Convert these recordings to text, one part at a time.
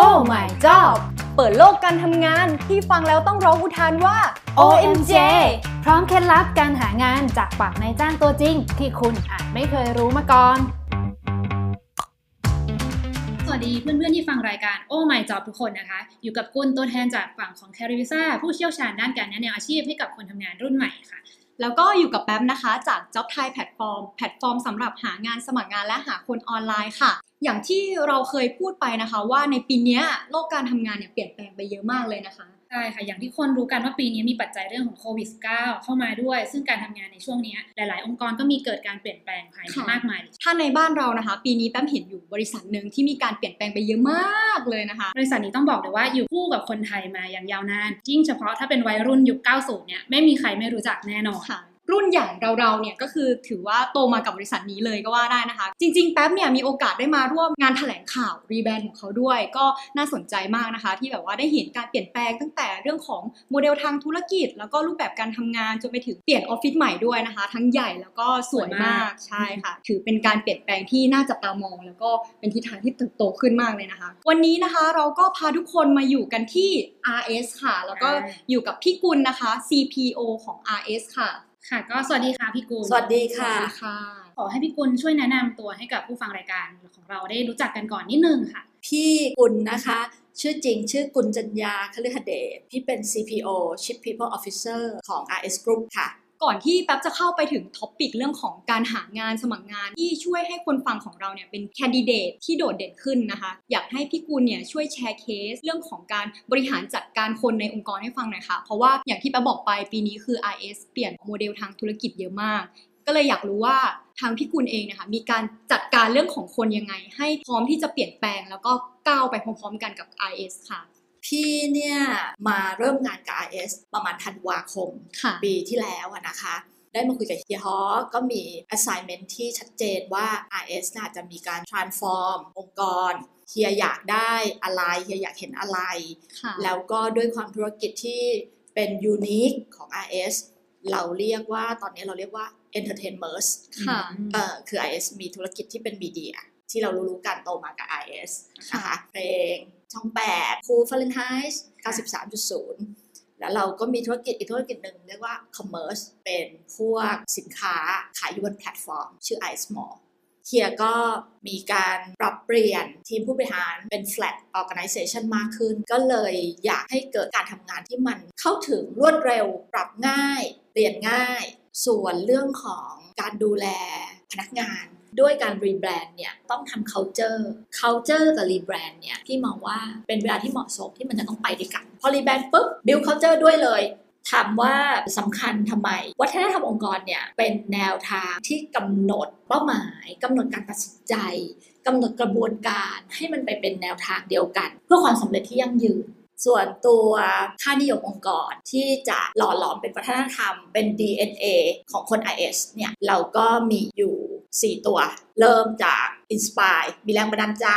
Oh my job เปิดโลกการทำงานที่ฟังแล้วต้องร้องอุทานว่า OMJ พร้อมเคล็ดลับการหางานจากปากนายจ้างตัวจริง ที่คุณอาจไม่เคยรู้มาก่อน สวัสดีเพื่อนๆที่ฟังรายการ Oh My Job ทุกคนนะคะ อยู่กับกุลตัวแทนจากฝั่งของ c a r i v i s a ผู้เชี่ยวชาญด้านการแนะแนวอาชีพให้กับคนทำงานรุ่นใหม่ค่ะแล้วก็อยู่กับแป๊บนะคะจาก Job Thai Platform แพลตฟอร์มสำหรับหางานสมัครงานและหาคนออนไลน์ค่ะ อย่างที่เราเคยพูดไปนะคะ ว่าในปีเนี้ยโลกการทำงานเนี่ยเปลี่ยนแปลงไปเยอะมากเลยนะคะใช่ค่ะอย่างที่คนรู้กันว่าปีนี้มีปัจจัยเรื่องของโควิด -19 เข้ามาด้วย ซึ่งการทำงานในช่วงนี้หลาย ๆ องค์กรก็มีเกิดการเปลี่ยนแปลงภายในค่ะมากมาย ถ้าในบ้านเรานะคะ ปีนี้แป๊มเห็นอยู่บริษัทหนึ่งที่มีการเปลี่ยนแปลงไปเยอะมากเลยนะคะ บริษัทนี้ต้องบอกเลยว่าอยู่คู่กับคนไทยมาอย่างยาวนาน ยิ่งเฉพาะถ้าเป็นวัยรุ่นยุค 90 เนี่ยไม่มีใครไม่รู้จักแน่นอนค่ะ รุ่นอย่างเราๆเนี่ยก็คือถือว่าโตมากับบริษัทนี้เลยก็ว่าได้นะคะ จริง ๆ แป๊บเนี่ยมีโอกาสได้มาร่วมงานแถลงข่าว rebrand ของเขาด้วย ก็น่าสนใจมากนะคะ ที่แบบว่าได้เห็นการเปลี่ยนแปลงตั้งแต่เรื่องของโมเดลทางธุรกิจ แล้วก็รูปแบบการทำงานจนไปถึงเปลี่ยนออฟฟิศใหม่ด้วยนะคะ ทั้งใหญ่แล้วก็สวยมากใช่ค่ะ ถือเป็นการเปลี่ยนแปลงที่น่าจับตามอง แล้วก็เป็นทิศทางที่เติบโตขึ้นมากเลยนะคะ วันนี้นะคะเราก็พาทุกคนมาอยู่กันที่ RS ค่ะ แล้วก็อยู่กับพี่กุลนะคะ CPO ของ RS ค่ะ ค่ะ ก็สวัสดีค่ะพี่กุลสวัสดีค่ะสวัสดีค่ะ ขอให้พี่กุลช่วยแนะนำตัวให้กับผู้ฟังรายการของเราได้รู้จักกันก่อนนิดนึงค่ะ พี่กุลนะคะ ชื่อจริงชื่อกุลจัญญาคฤหเดชพี่เป็น CPO Chief People Officer ของ RS Group ค่ะ ก่อนที่แป๊บจะเข้าไปถึง topic เรื่องของการหางานสมัครงานที่ช่วยให้คนฟังของเราเนี่ยเป็น candidate ที่โดดเด่นขึ้นนะคะ อยากให้พี่กุลเนี่ยช่วยแชร์เคสเรื่องของการบริหารจัดการคนในองค์กรให้ฟังหน่อยค่ะ เพราะว่าอย่างที่แป๊บบอกไปปีนี้คือ RS เปลี่ยนโมเดลทางธุรกิจเยอะมาก ก็เลยอยากรู้ว่าทางพี่กุลเองนะคะมีการจัดการเรื่องของคนยังไง ให้พร้อมที่จะเปลี่ยนแปลง แล้วก็ก้าวไปพร้อมๆกันกับ RS ค่ะ พี่เนี่ยมาเริ่มงานกับ RS ประมาณธันวาคมค่ะปีที่แล้วอะนะคะได้มาคุยกับเฮียฮอก็มี assignment ที่ชัดเจนว่า RS น่าจะมีการ transform องค์กรเฮียอยากได้อะไรเฮียอยากเห็นอะไรค่ะแล้วก็ด้วยความธุรกิจที่เป็นยูนิคของ RS เราเรียกว่าตอนนี้เราเรียกว่า entertainment ค่ะเอ่อคือ IS มีธุรกิจที่เป็นมีเดียที่เรารู้ๆกันโตมากับ IS นะคะเพลง ช่อง8คูฟาเรนไฮส์93.0 แล้วเราก็มีธุรกิจอีกธุรกิจหนึ่งเรียกว่า commerce เป็นพวกสินค้าขายอยู่บนแพลตฟอร์ม ชื่อ RS Mall เฮียก็มีการปรับเปลี่ยนทีมผู้บริหารเป็น flat organization มากขึ้น ก็เลยอยากให้เกิดการทำงานที่มันเข้าถึงรวดเร็ว ปรับง่าย เปลี่ยนง่าย ส่วนเรื่องของการดูแลพนักงาน ด้วยการ rebrand เนี่ยต้องทำ culture culture กับ rebrand เนี่ยพี่มองว่าเป็นเวลาที่เหมาะสมที่มันจะต้องไปด้วยกัน พอ rebrand ปุ๊บ build culture ด้วยเลยถามว่าสำคัญทำไม วัฒนธรรมองค์กรเนี่ยเป็นแนวทางที่กำหนดเป้าหมายกำหนดการตัดสินใจกำหนดกระบวนการให้มันไปเป็นแนวทางเดียวกัน เพื่อความสำเร็จที่ยั่งยืน ส่วนตัวค่านิยมองค์กรที่จะหล่อหลอมเป็นวัฒนธรรมเป็น DNA ของคน IS เนี่ย เราก็มีอยู่ 4 ตัว เริ่มจาก Inspire มีแรงบันดาลใจ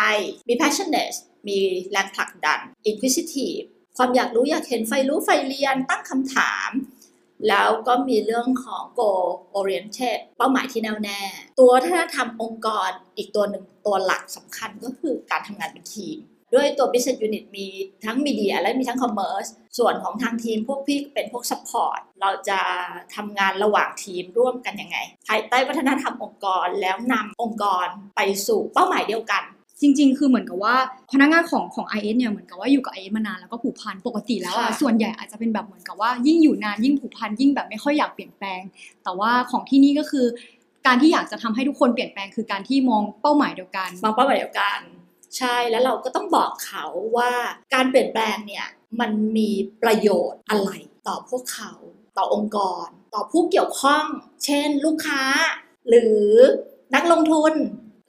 มี Passionate มีแรงผลักดัน Inquisitive ความอยากรู้อยากเห็นไฟรู้ไฟเรียนตั้งคำถาม แล้วก็มีเรื่องของ goal oriented เป้าหมายที่แน่วแน่ ตัววัฒนธรรมองค์กรอีกตัวหนึ่งตัวหลักสำคัญก็คือการทำงานเป็นทีม ด้วยตัว business unit มีทั้ง media และมีทั้ง commerce ส่วนของทางทีมพวกพี่เป็นพวก support เราจะทำงานระหว่างทีมร่วมกันยังไง ภายใต้วัฒนธรรมองค์กรแล้วนำองค์กรไปสู่เป้าหมายเดียวกันจริง ๆ คือเหมือนกับว่าพนักงานของของ IS เนี่ยเหมือนกับว่าอยู่กับ IS มานานแล้วก็ผูกพันปกติแล้วอะค่ะส่วนใหญ่อาจจะเป็นแบบเหมือนกับว่ายิ่งอยู่นานยิ่งผูกพันยิ่งแบบไม่ค่อยอยากเปลี่ยนแปลง แต่ว่าของที่นี่ก็คือ การที่อยากจะทำให้ทุกคนเปลี่ยนแปลงคือการที่มองเป้าหมายเดียวกันมองเป้าหมายเดียวกัน ใช่แล้วเราก็ต้องบอกเขาว่าการเปลี่ยนแปลงเนี่ยมันมีประโยชน์อะไรต่อพวกเขา ต่อองค์กร ต่อผู้เกี่ยวข้อง เช่น ลูกค้า หรือนักลงทุน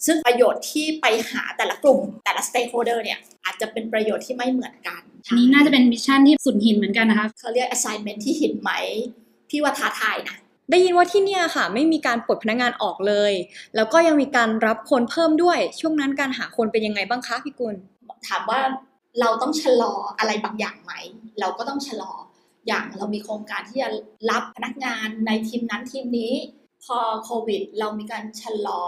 ซึ่งประโยชน์ที่ไปหาแต่ละกลุ่ม แต่ละ stakeholder เนี่ยอาจจะเป็นประโยชน์ที่ไม่เหมือนกันอันนี้น่าจะเป็นมิชชั่นที่สุดหินเหมือนกันนะคะเขาเรียก assignment ที่หินไหมพี่ว่าท้าทายนะ ได้ยินว่าที่เนี่ยค่ะ ไม่มีการปลดพนักงานออกเลย แล้วก็ยังมีการรับคนเพิ่มด้วย ช่วงนั้นการหาคนเป็นยังไงบ้างคะพี่กุลถามว่าเราต้องชะลออะไรบางอย่างไหม เราก็ต้องชะลอ อย่างเรามีโครงการที่จะรับพนักงานในทีมนั้นทีมนี้ พอโควิด เรามีการชะลอ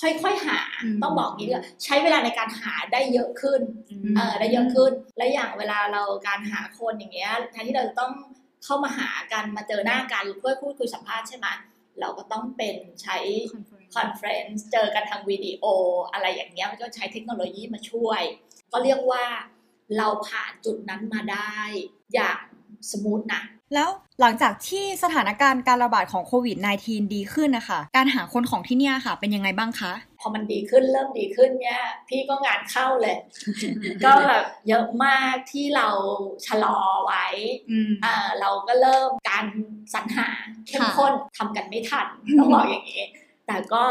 ค่อยๆหาอืมต้องบอกงี้ด้วยใช้เวลาในการหาได้เยอะขึ้นมเออได้เยอะขึ้น และอย่างเวลาเราการหาคนอย่างเงี้ยแทนที่เราจะต้อง เข้ามาหากันมาเจอหน้ากันเพื่อพูดคุยสัมภาษณ์ใช่ไหมเราก็ต้องเป็นใช้ Conference conference เจอกันทางวิดีโอ อะไรอย่างเงี้ยมันก็ใช้เทคโนโลยีมาช่วย ก็เรียกว่าเราผ่านจุดนั้นมาได้อย่างสมูทนะแล้วหลังจากที่สถานการณ์การระบาดของโควิด -19 ดีขึ้นนะคะ การหาคนของที่เนี่ยค่ะ เป็นยังไงบ้างคะ พอมันดีขึ้นเริ่มดีขึ้นเนี่ย พี่ก็งานเข้าเลย ก็แบบเยอะมากที่เราชะลอไว้อืมอ่าเราก็เริ่มการสรรหาเข้มค่ะข้นทำกันไม่ทันต้องบอกอย่างนี้แต่ก็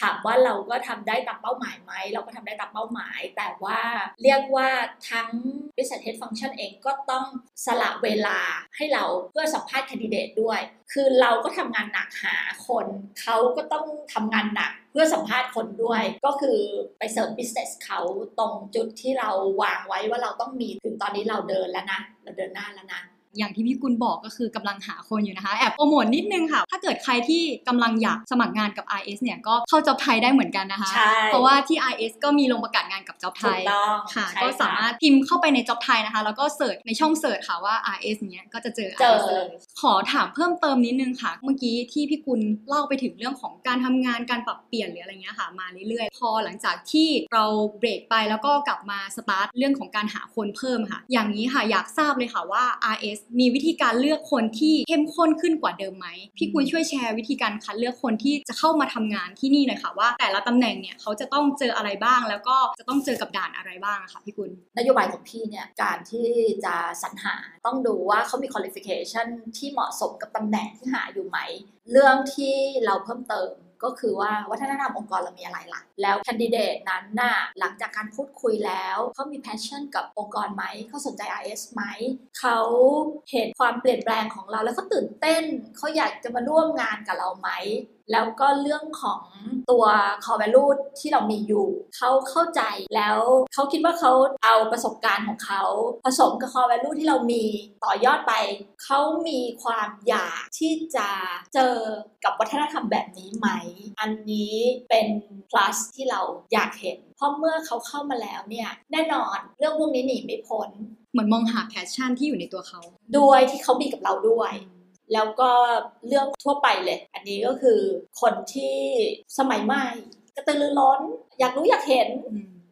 ถามว่าเราก็ทำได้ตามเป้าหมายไหม เราก็ทำได้ตามเป้าหมาย แต่ว่าเรียกว่าทั้ง business head function เองก็ต้องสละเวลาให้เราเพื่อสัมภาษณ์ candidate ด้วย คือเราก็ทำงานหนักหาคน เขาก็ต้องทำงานหนักเพื่อสัมภาษณ์คนด้วย ก็คือไปเสริม business เขาตรงจุดที่เราวางไว้ว่าเราต้องมีถึงตอนนี้เราเดินแล้วนะ เราเดินหน้าแล้วนะ อย่างที่พี่กุลบอกก็คือกำลังหาคนอยู่นะคะ แอบโปรโมทนิดนึงค่ะ ถ้าเกิดใครที่กำลังอยากสมัครงานกับ RS เนี่ยก็เข้าจ็อบไทยได้เหมือนกันนะคะใช่เพราะว่าที่ RS ก็มีลงประกาศงานกับจ็อบไทถูกยต้องค่ะใช่ก็สามารถพิมพ์เข้าไปในจ็อบไทยนะคะ แล้วก็เสิร์ชในช่องเสิร์ชค่ะว่า RS เนี้ยก็จะเจอเจอ RS เลยขอถามเพิ่มเติมนิดนึงค่ะ เมื่อกี้ที่พี่กุลเล่าไปถึงเรื่องของการทำงานการปรับเปลี่ยนหรืออะไรเงี้ยค่ะมาเรื่อยๆ พอหลังจากที่เราเบรกไปแล้วก็กลับมาสตาร์ทเรื่องของการหาคนเพิ่มค่ะ อย่างนี้ค่ะอยากทราบเลยค่ะว่า RS มีวิธีการเลือกคนที่เข้มข้นขึ้นกว่าเดิมไหมพี่กุลช่วยแชร์วิธีการคัดเลือกคนที่จะเข้ามาทำงานที่นี่หน่อยค่ะว่า แต่ละตำแหน่งเนี่ยเขาจะต้องเจออะไรบ้าง แล้วก็จะต้องเจอกับด่านอะไรบ้างค่ะพี่กุลนโยบายของพี่เนี่ยการที่จะสรรหาต้องดูว่าเขามี qualification ที่เหมาะสมกับตำแหน่งที่หาอยู่ไหม เรื่องที่เราเพิ่มเติม ก็คือว่าวัฒนธรรมองค์กรเรามีอะไรล่ะแล้ว candidate นั้นน่ะหลังจากการพูดคุยแล้วเขามี passion กับองค์กรไหมเขาสนใจ RS ไหมเขาเห็นความเปลี่ยนแปลงของเราแล้วเขาตื่นเต้นเขาอยากจะมาร่วมงานกับเราไหม แล้วก็เรื่องของตัว core value ที่เรามีอยู่ เขาเข้าใจแล้วเขาคิดว่าเขาเอาประสบการณ์ของเขา ผสมกับ core value ที่เรามีต่อยอดไป เขามีความอยากที่จะเจอกับวัฒนธรรมแบบนี้ไหม อันนี้เป็น plus ที่เราอยากเห็น เพราะเมื่อเขาเข้ามาแล้วเนี่ยแน่นอนเรื่องพวกนี้หนีไม่พ้น เหมือนมองหา passion ที่อยู่ในตัวเขา ด้วยที่เขามีกับเราด้วย แล้วก็เรื่องทั่วไปเลย อันนี้ก็คือคนที่สมัยใหม่ กระตือรือร้น อยากรู้อยากเห็น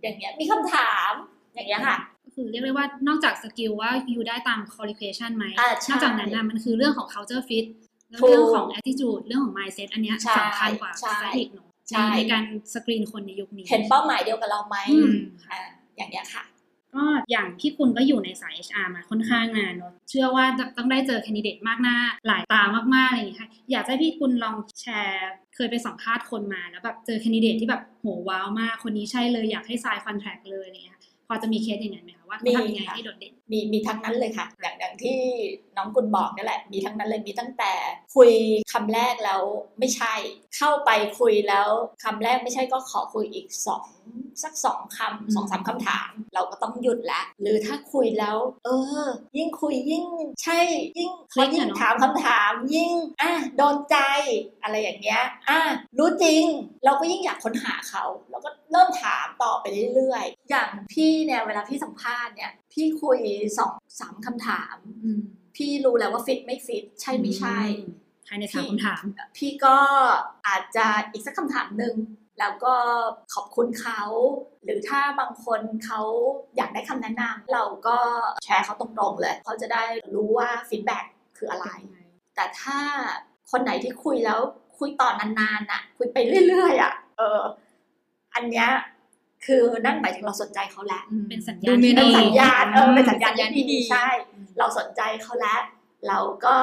อย่างเงี้ย มีคำถาม อย่างเงี้ยค่ะก็คือเรียกได้ว่านอกจาก skill ว่าอยู่ได้ตาม qualification ไหมอ่าใช่นอกจากนั้นนะมันคือเรื่องของ culture fit แล้วถูกเรื่องของ attitude เรื่องของ mindset อันเนี้ยใช่สำคัญกว่าใช่ซะอีกเนาะใช่ในในการสกรีนคนในยุคนี้ เห็นเป้าหมายเดียวกับเราไหมอืมอ่าอย่างเงี้ยค่ะ ก็อย่างที่คุณก็อยู่ในสาย HR มาค่อนข้างนานเนอะเชื่อว่าจะต้องได้เจอแคนดิเดตมากหน้า หลายตามากๆอะไรอย่างเงี้ยค่ะอยากให้พี่คุณลองแชร์เคยไปสัมภาษณ์คนมาแล้วแบบเจอแคนดิเดตที่แบบโหว้าวมาก คนนี้ใช่เลยอยากให้ sign contract เลยอะไรเงี้ยค่ะพอจะมีเคสอย่างนั้นไหมคะว่าทำยังไงมีค่ะให้โดดเด่นมีมีทั้งนั้นเลยค่ะ อย่างอย่างที่น้องกุลบอกนั่นแหละ มีทั้งนั้นเลยมีตั้งแต่คุยคำแรกแล้วไม่ใช่ เข้าไปคุยแล้วคำแรกไม่ใช่ก็ขอคุยอีกสอง สักสองคำสองสามคำถาม เราก็ต้องหยุดละ หรือถ้าคุยแล้ว เออ ยิ่งคุยยิ่งใช่ ยิ่งคลิกอะยิ่งเนอะถามคำถาม ยิ่งอะโดนใจอะไรอย่างเงี้ยอะรู้จริง เราก็ยิ่งอยากค้นหาเขาเราก็เริ่มถามต่อไปเรื่อยๆ อย่างพี่เนี่ยเวลาพี่สัมภาษณ์เนี่ย พี่คุยสองสามคำถามพี่รู้แล้วว่าฟิตไม่ฟิตใช่ไม่ใช่ภายในสามคำถาม พี่ก็อาจจะอีกสักคำถามหนึ่ง แล้วก็ขอบคุณเขา หรือถ้าบางคนเขาอยากได้คำแนะนำเราก็แชร์เขาตรงๆเลยเขาจะได้รู้ว่าฟีดแบ็กคืออะไร แต่ถ้าคนไหนที่คุยแล้วคุยต่อนานๆน่ะ คุยไปเรื่อยๆอะเออ อันเนี้ยคือนั่นหมายถึงเราสนใจเขาแล้วเป็นสัญดูญาณมีที่เป็นดีสัญญาณเออเป็นสัญญาณสัญญาณที่ที่ดีดีใช่ เราสนใจเขาแล้ว เราก็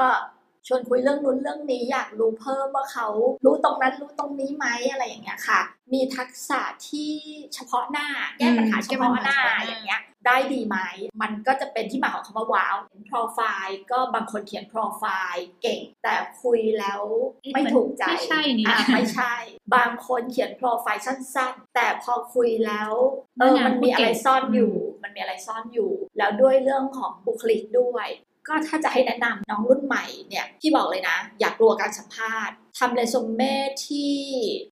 ชวนคุยเรื่องนู้นเรื่องนี้อยากรู้เพิ่มว่าเขารู้ตรงนั้นรู้ตรงนี้ไหมอะไรอย่างเงี้ยค่ะ มีทักษะที่เฉพาะหน้าแก้ปัญหาเฉพาะหน้าอย่างเงี้ยได้ดีไหม มันก็จะเป็นที่มาของคำว่าว้าวโปรไฟล์ก็บางคนเขียนโปรไฟล์เก่ง แต่คุยแล้วไม่ถูกใจ ไม่ใช่นี่อะไม่ใช่ บางคนเขียนโปรไฟล์สั้น ๆ แต่พอคุยแล้วเออเรื่องงานมันมีอะไรพูดเก่งซ่อนอยู่ มันมีอะไรซ่อนอยู่ แล้วด้วยเรื่องของบุคลิกด้วย ก็ถ้าจะให้แนะนำน้องรุ่นใหม่เนี่ยพี่บอกเลยนะ อย่ากลัวการสัมภาษณ์ทำเรซูเม่ที่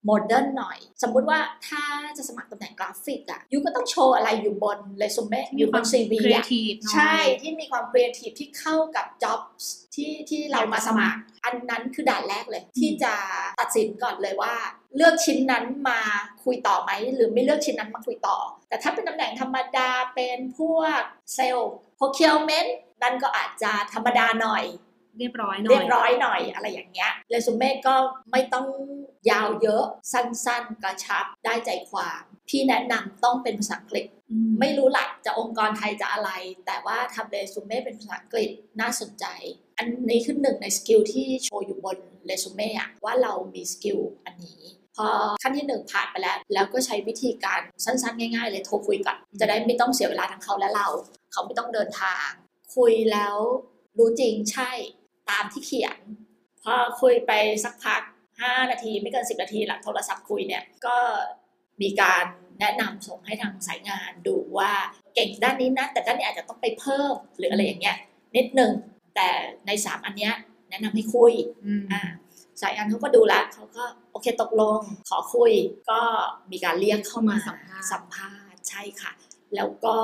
modern หน่อย สมมุติว่าถ้าจะสมัครตำแหน่งกราฟิกอะ you ก็ต้องโชว์อะไรอยู่บนเรซูเม่อยู่บน CV creative หน่อยใช่ที่มีความครีเอทีฟที่เข้ากับ jobs ที่ที่เรามาสมัคร อันนั้นคือด่านแรกเลย ที่จะตัดสินก่อนเลยว่า เลือกชิ้นนั้นมาคุยต่อไหม หรือไม่เลือกชิ้นนั้นมาคุยต่อ แต่ถ้าเป็นตำแหน่งธรรมดาเป็นพวกเซลล์ procurement นั่ นก็อาจจะธรรมดาหน่อย เรียบร้อยหน่อยเรียบร้อยหน่อยอะไรอย่างเงี้ยเรซูเม่ก็ไม่ต้องยาวเยอะสั้นๆ กระชับได้ใจความ พี่แนะนำต้องเป็นภาษาอังกฤษอืมไม่รู้หลักจะองค์กรไทยจะอะไร แต่ว่าทำเรซูเม่เป็นภาษาอังกฤษน่าสนใจ อันนี้คือหนึ่งใน skill ที่โชว์อยู่บนเรซูเม่อะว่าเรามี skill อันนี้พอขั้นที่หนึ่งผ่านไปแล้ว แล้วก็ใช้วิธีการสั้นๆ ง่ายๆ เลยโทรคุยก่อนจะได้ไม่ต้องเสียเวลาทั้งเขาและเรา เขาไม่ต้องเดินทาง คุยแล้วรู้จริงใช่ตามที่เขียน พอคุยไปสักพัก 5 นาทีไม่เกิน 10 นาทีหลังโทรศัพท์คุยเนี่ยก็มีการแนะนำส่งให้ทางสายงานดูว่าเก่งด้านนี้นะ แต่ด้านนี้อาจจะต้องไปเพิ่มหรืออะไรอย่างเงี้ยนิดหนึ่งแต่ใน3อันเนี้ยแนะนำให้คุยอืมอ่าสายงานเขาก็ดูแลวเขาก็โอเคตกลงขอคุยก็มีการเรียกเข้ามาสัมภาษณ์สัมภาษณ์ใช่ค่ะ แล้วก็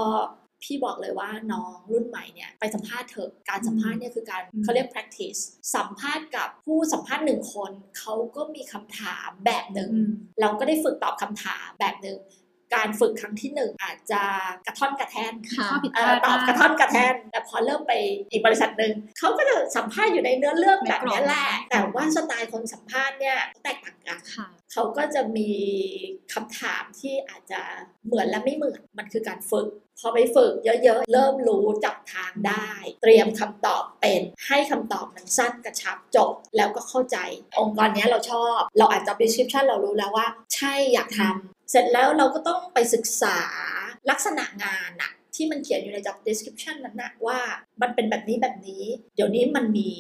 พี่บอกเลยว่าน้องรุ่นใหม่เนี่ยไปสัมภาษณ์เถอะการสัมภาษณ์เนี่ยคือการอืมเขาเรียก practice สัมภาษณ์กับผู้สัมภาษณ์หนึ่งคนเขาก็มีคำถามแบบหนึ่งอืมเราก็ได้ฝึกตอบคำถามแบบหนึ่ง การฝึกครั้งที่หนึ่งอาจจะกระท่อนกระแทนค่ะข้อผิดพเอ่ลาอดตอบกระท่อนกระแทน แต่พอเริ่มไปอีกบริษัทหนึ่งเขาก็จะสัมภาษณ์อยู่ในเนื้อเรื่องแบบนี้แหละในกรอบแต่ว่าสไตล์คนสัมภาษณ์เนี่ยแตกต่างกันค่ะเขาก็จะมีคำถามที่อาจจะเหมือนและไม่เหมือน มันคือการฝึก พอไปฝึกเยอะๆ เริ่มรู้จับทางได้ เตรียมคำตอบเป็น ให้คำตอบมันสั้นกระชับจบ แล้วก็เข้าใจ องค์กรเนี้ยเราชอบ เราอาจจะ description เรารู้แล้วว่า ใช่อยากทำ เสร็จแล้วเราก็ต้องไปศึกษาลักษณะงานอะที่มันเขียนอยู่ใน job description นั้นนะว่ามันเป็นแบบนี้แบบนี้ เดี๋ยวนี้มันมี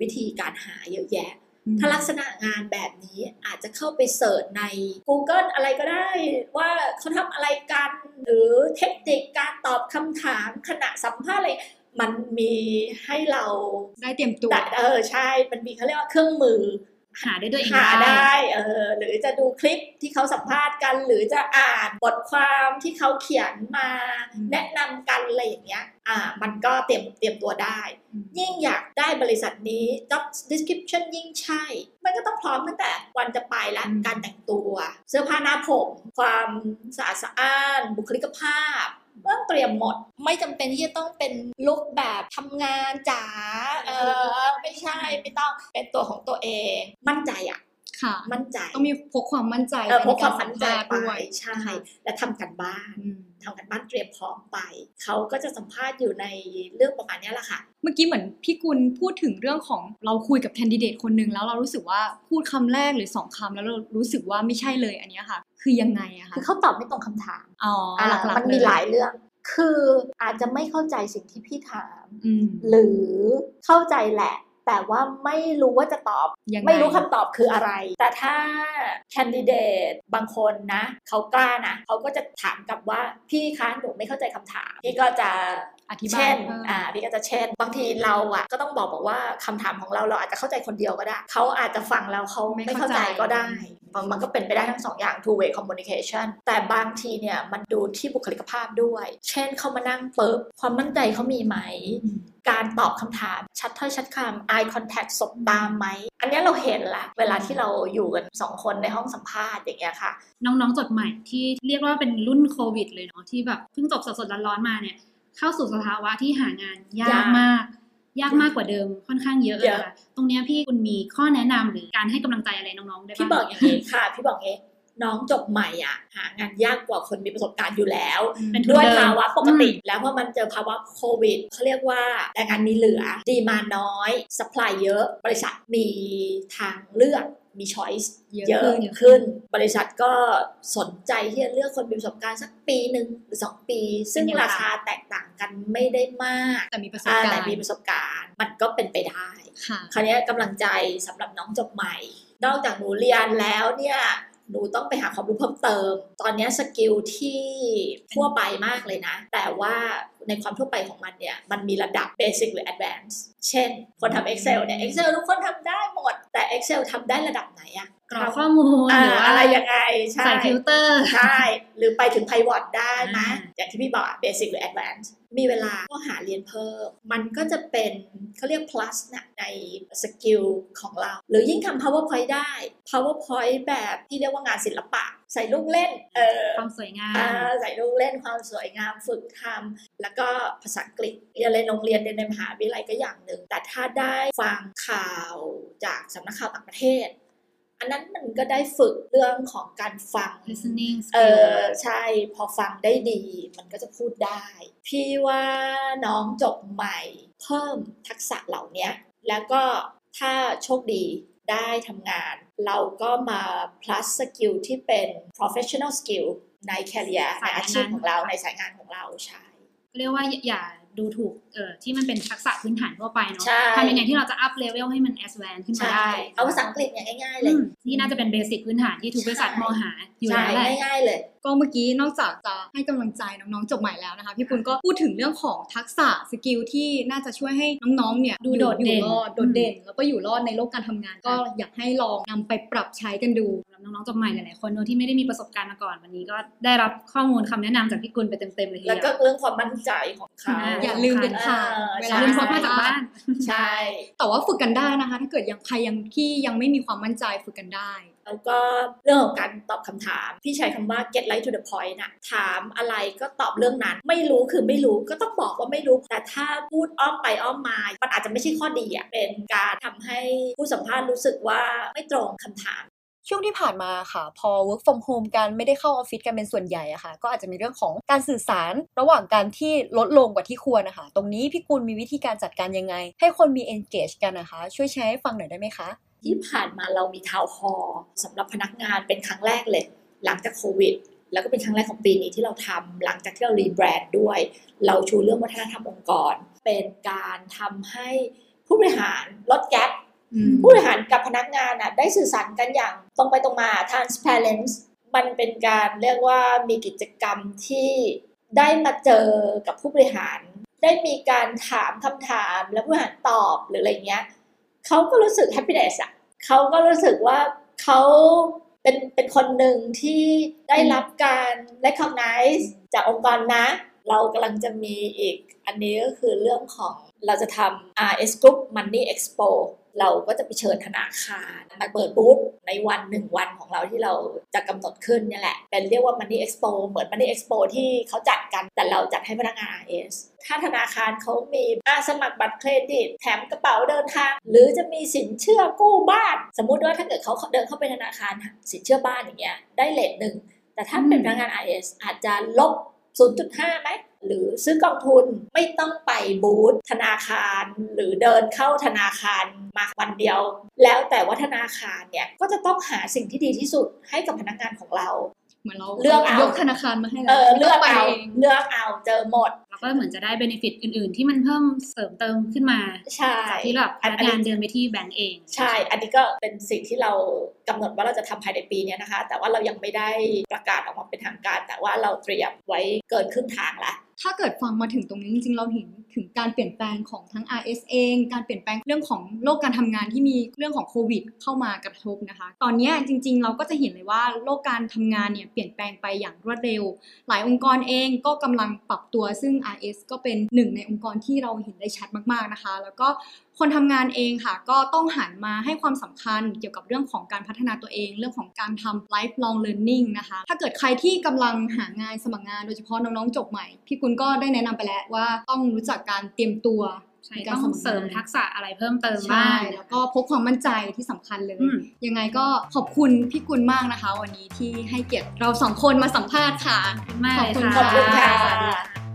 วิธีการหาเยอะแยะ ถ้าลักษณะงานแบบนี้อาจจะเข้าไปเสิร์ชใน Google อะไรก็ได้ ว่าเขาทำอะไรกัน หรือเทคนิคการตอบคำถามขณะสัมภาษณ์อะไรมันมีให้เราได้เตรียมตัวแต่เออใช่ มันมีเขาเรียกว่าเครื่องมือ หาได้ด้วยเองหาได้เออหรือจะดูคลิปที่เขาสัมภาษณ์กัน หรือจะอ่านบทความที่เขาเขียนมาอืมแนะนำกันอะไรอย่างเงี้ยอ่ามันก็เตรียมเตรียมตัวได้อืมยิ่งอยากได้บริษัทนี้ job description ยิ่งใช่ มันก็ต้องพร้อมตั้งแต่วันจะไปและการแต่งตัว เสื้อผ้าหน้าผม ความสะอาดสะอ้านบุคลิกภาพต้องเต รียมหมด ไม่จำเป็นที่จะต้องเป็นลุคแบบทำงานจ๋าเออไม่ใช่ไม่ต้องเป็นตัวของตัวเอง มั่นใจอะค่ะมั่นใจต้องมีพกความมั่นใจเออพในกความสัมั่นใจภษณ์ไปด้วยใช่และทำกันบ้านอืมทำกันบ้านเตรียมพร้อมไป เขาก็จะสัมภาษณ์อยู่ในเรื่องประมาณเนี้ยแหละค่ะ เมื่อกี้เหมือนพี่กุลพูดถึงเรื่องของเราคุยกับแคนดิเดตคนหนึ่งแล้วเรารู้สึกว่าพูดคำแรกหรือสองคำแล้วเรารู้สึกว่าไม่ใช่เลยอันเนี้ยค่ะ คือยังไงอะคะคือเขาตอบไม่ตรงคำถามอ๋ออ่าหลักๆมันมีเยหลายเรื่อง คืออาจจะไม่เข้าใจสิ่งที่พี่ถามอืมหรือเข้าใจแหละ แต่ว่าไม่รู้ว่าจะตอบยังไงไม่รู้คำตอบคืออะไร แต่ถ้าแคนดิเดตบางคนนะ เขากล้านะเขาก็จะถามกลับว่าพี่คะหนูไม่เข้าใจคำถาม พี่ก็จะ อธิบายเช่นเพิ่มอ่าพี่ก็จะเช่น บางทีเราอะก็ต้องบอกบอกว่าคำถามของเราเราอาจจะเข้าใจคนเดียวก็ได้ เขาอาจจะฟังแล้วเขาไม่เข้าใจก็ได้มันมันก็เป็นไปได้ทั้งสองอย่าง two way communication แต่บางทีเนี่ยมันดูที่บุคลิกภาพด้วย เช่นเขามานั่งปุ๊บความมั่นใจเขามีไหมการตอบคำถามชัดถ้อยชัดคำ eye contact สบตามไหม อันเนี้ยเราเห็นละเวลาที่เราอยู่กันสองคนในห้องสัมภาษณ์อย่างเงี้ยค่ะ น้องๆจดใหม่ที่เรียกว่าเป็นรุ่นโควิดเลยเนาะที่แบบเพิ่งจบสดๆร้อนๆมาเนี่ย เข้าสู่สภาวะที่หางานยายากกมาก ยากมากกว่าเดิมค่อนข้างเยอะเยอะค่ะตรงเนี้ยพี่คุณมีข้อแนะนำหรือการให้กำลังใจอะไรน้องๆได้บ้างพี่บอกอย่างนี้ค่ะพี่บอกอย่างนี้น้องจบใหม่อะหางานยากกว่าคนมีประสบการณ์อยู่แล้วเป็นทุนด้วยเดิมภาวะปกติอืมแล้วพอมันเจอภาวะโควิดเขาเรียกว่าแรงงานมีเหลือ ดีมาน้อยสป라이เยอะ บริษัทมีทางเลือก มีช้อยส์เยอะเยอะขึ้นขึ้น บริษัทก็สนใจที่จะเลือกคนมีประสบการณ์สักปีหนึ่งหรือสองปี ซึ่งเป็นยังไงราคาแตกต่างกันไม่ได้มาก แต่มีประสบอ่าการแต่ณ์มีประสบการณ์ มันก็เป็นไปได้ค่ะคราวนี้กำลังใจสำหรับน้องจบใหม่ นอกจากหนูเรียนแล้วเนี่ย หนูต้องไปหาความรู้เพิ่มเติม ตอนนี้ skill ที่ทั่วไปมากเลยนะ แต่ว่าในความทั่วไปของมันเนี่ย มันมีระดับ basic หรือ advanced เช่น คนทำ Excel เนี่ย Excel ทุกคนทำได้หมด แต่ Excel ทำได้ระดับไหนอะ กรอกข้อมูลอ่าหรือว่าอะไรยังไงใช่ใส่ฟิลเตอร์ใช่ หรือไปถึง pivot ได้ไหมอ่าอย่างที่พี่บอก basic หรือ advanced มีเวลาก็หาเรียนเพิ่ม มันก็จะเป็นเขาเรียก plus นะในสกิลของเรา หรือยิ่งทำ powerpoint ได้ powerpoint แบบที่เรียกว่างานศิลปะ ใส่ลูกเล่นเออความสวยงามอ่าใส่ลูกเล่นความสวยงามฝึกทำแล้วก็ภาษาอังกฤษเรียนในโรงเรียนเรียนในมหาวิทยาลัยก็อย่างหนึ่ง แต่ถ้าได้ฟังข่าวจากสำนักข่าวต่างประเทศ อันนั้นมันก็ได้ฝึกเรื่องของการฟัง listening เอ skill อใช่พอฟังได้ดี มันก็จะพูดได้ พี่ว่าน้องจบใหม่ เพิ่มทักษะเหล่านี้แล้วก็ถ้าโชคดีได้ทำงาน เราก็มา plus skill ที่เป็น professional skill ใน career ในสายงานอาชีพของเราในสายงานของเราใช่เรียกว่าอย่า ดูถูกเอ่อที่มันเป็นทักษะพื้นฐานทั่วไปเนาะใช่ ทำยังไงที่เราจะอัพเลเวลให้มัน advance ขึ้นมาใช่ได้เอาภาษาอังกฤษอย่างง่ายๆเลอืยมที่น่าจะเป็นเบสิกพื้นฐานที่ทุกบริษัทใช่มองหาอยู่ใช่แล้วแหละ ง่ายๆเลย ก็เมื่อกี้นอกจากจะให้กำลังใจน้องๆจบใหม่แล้วนะคะ พี่ปุณก็พูดถึงเรื่องของทักษะสกิลที่น่าจะช่วยให้น้องๆเนี่ยดูอยู่โดดเด่นอยู่รอดโดดเด่น แล้วก็อยู่รอดในโลกการทำงาน ก็อยากให้ลองนำไปปรับใช้กันดูสำหรับน้องๆจบใหม่หลายๆคนเนอะที่ไม่ได้มีประสบการณ์มาก่อนวันนี้ก็ได้รับข้อมูลคำแนะนำจากพี่กุลไปเต็มๆเลยทีแล้วเดีก็ยวเรื่องความมั่นใจของเขาอ่าอย่าลืมเด็ดขาดเออเวอลาย่าลืมพกมาจากบ้านใช่ แต่ว่าฝึกกันได้นะคะ ถ้าเกิดยังใครยังที่ยังไม่มีความมั่นใจฝึกกันได้แล้วก็เรื่องของการตอบคำถาม พี่ใช้คำว่า get right to the point นะถามอะไรก็ตอบเรื่องนั้น ไม่รู้คือไม่รู้ก็ต้องบอกว่าไม่รู้ แต่ถ้าพูดอ้อมไปอ้อมมา มันอาจจะไม่ใช่ข้อดีอะเป็นการทำให้ผู้สัมภาษณ์รู้สึกว่าไม่ตรงคำถามช่วงที่ผ่านมาค่ะ พอ work from home กันไม่ได้เข้าออฟฟิศกันเป็นส่วนใหญ่อะค่ะ ก็อาจจะมีเรื่องของการสื่อสาร ระหว่างการที่ลดลงกว่าที่ควรนะคะ ตรงนี้พี่กุลมีวิธีการจัดการยังไง ให้คนมี engage กันนะคะ ช่วยแชร์ให้ฟังหน่อยได้ไหมคะ ที่ผ่านมาเรามีทาวน์ฮอลสำหรับพนักงานเป็นครั้งแรกเลย หลังจากโควิด แล้วก็เป็นครั้งแรกของปีนี้ที่เราทำหลังจากที่เรารีแบรนด์ด้วย เราชูเรื่องวัฒนธรรมองค์กร เป็นการทำให้ผู้บริหารลดแกลผู้บริหารกับพนักงานน่ะได้สื่อสารกันอย่างตรงไปตรงมา transparent มันเป็นการเรียกว่ามีกิจกรรมที่ได้มาเจอกับผู้บริหาร ได้มีการถามคำถามแล้วผู้บริหารตอบหรืออะไรเงี้ยเขาก็รู้สึก happiness อะเขาก็รู้สึกว่าเขา เป็นเป็นคนหนึ่งที่ได้รับการ recognize จากองค์กรนะ เรากำลังจะมีอีก อันนี้ก็คือเรื่องของเราจะทำ RS Group Money Expo เราก็จะไปเชิญธนาคารมาเปิดบูธในวันหนึ่งวันของเราที่เราจะกำหนดขึ้นนี่แหละ เป็นเรียกว่า Money Expo เหมือน Money Expo ที่เขาจัดกันแต่เราจัดให้พนักงาน RS ถ้าธนาคารเขามีอาสมัครบัตรเครดิต แถมกระเป๋าเดินทาง หรือจะมีสินเชื่อกู้บ้าน สมมุติว่าถ้าเกิดเขาเดินเข้าไปธนาคารสินเชื่อบ้านอย่างเงี้ยได้เลทหนึ่งแต่ถ้าเป็นพนักงาน RS อาจจะลบ 0.5ไหมหรือซื้อกองทุนไม่ต้องไปบูธธนาคาร หรือเดินเข้าธนาคารมาวันเดียว แล้วแต่ว่าธนาคารเนี่ยก็จะต้องหาสิ่งที่ดีที่สุดให้กับพนักงานของเรา เหมือนเราเลือกเอายกธนาคารมาให้เอแล้วอเลือกไปเอาเองเลือกเอาเจอหมด แล้วก็เหมือนจะได้เบนฟิตอื่น ๆ ที่มันเพิ่มเสริมเติมขึ้นมาใช่จากที่แบบพนักงานเดินไปที่แบงก์เอง ใช่ อันนี้ก็เป็นสิ่งที่เรากำหนดว่าเราจะทำภายในปีเนี้ยนะคะ แต่ว่าเรายังไม่ได้ประกาศออกมาเป็นทางการ แต่ว่าเราเตรียมไว้เกินครึ่งทางแล้วถ้าเกิดฟังมาถึงตรงนี้จริงๆ เราเห็นถึงการเปลี่ยนแปลงของทั้ง RS เอง การเปลี่ยนแปลงเรื่องของโลกการทำงานที่มีเรื่องของโควิด เข้ามากระทบนะคะ ตอนเนี้ยจริง ๆ เราก็จะเห็นเลยว่าโลกการทำงานเนี่ยเปลี่ยนแปลงไปอย่างรวดเร็ว หลายองค์กรเองก็กำลังปรับตัวซึ่ง RS ก็เป็นหนึ่งในองค์กรที่เราเห็นได้ชัดมากๆนะคะ แล้วก็คนทำงานเองค่ะ ก็ต้องหันมาให้ความสำคัญเกี่ยวกับเรื่องของการพัฒนาตัวเอง เรื่องของการทำ lifelong learning นะคะ ถ้าเกิดใครที่กำลังหางานสมัครงานโดยเฉพาะน้องๆจบใหม่ พี่กุลก็ได้แนะนำไปแล้วว่าต้องรู้จักการเตรียมตัวใช่ในการต้องสมัครงานเสริมทักษะอะไรเพิ่มเติมใช่บ้างแล้วก็พกความมั่นใจที่สำคัญเลยอืมยังไงก็ขอบคุณพี่กุลมากนะคะ วันนี้ที่ให้เกียรติเราสองคนมาสัมภาษณ์ค่ะมากเลยขอบคุณค่ะขอบคุณค่ะสวัสดีค่ะ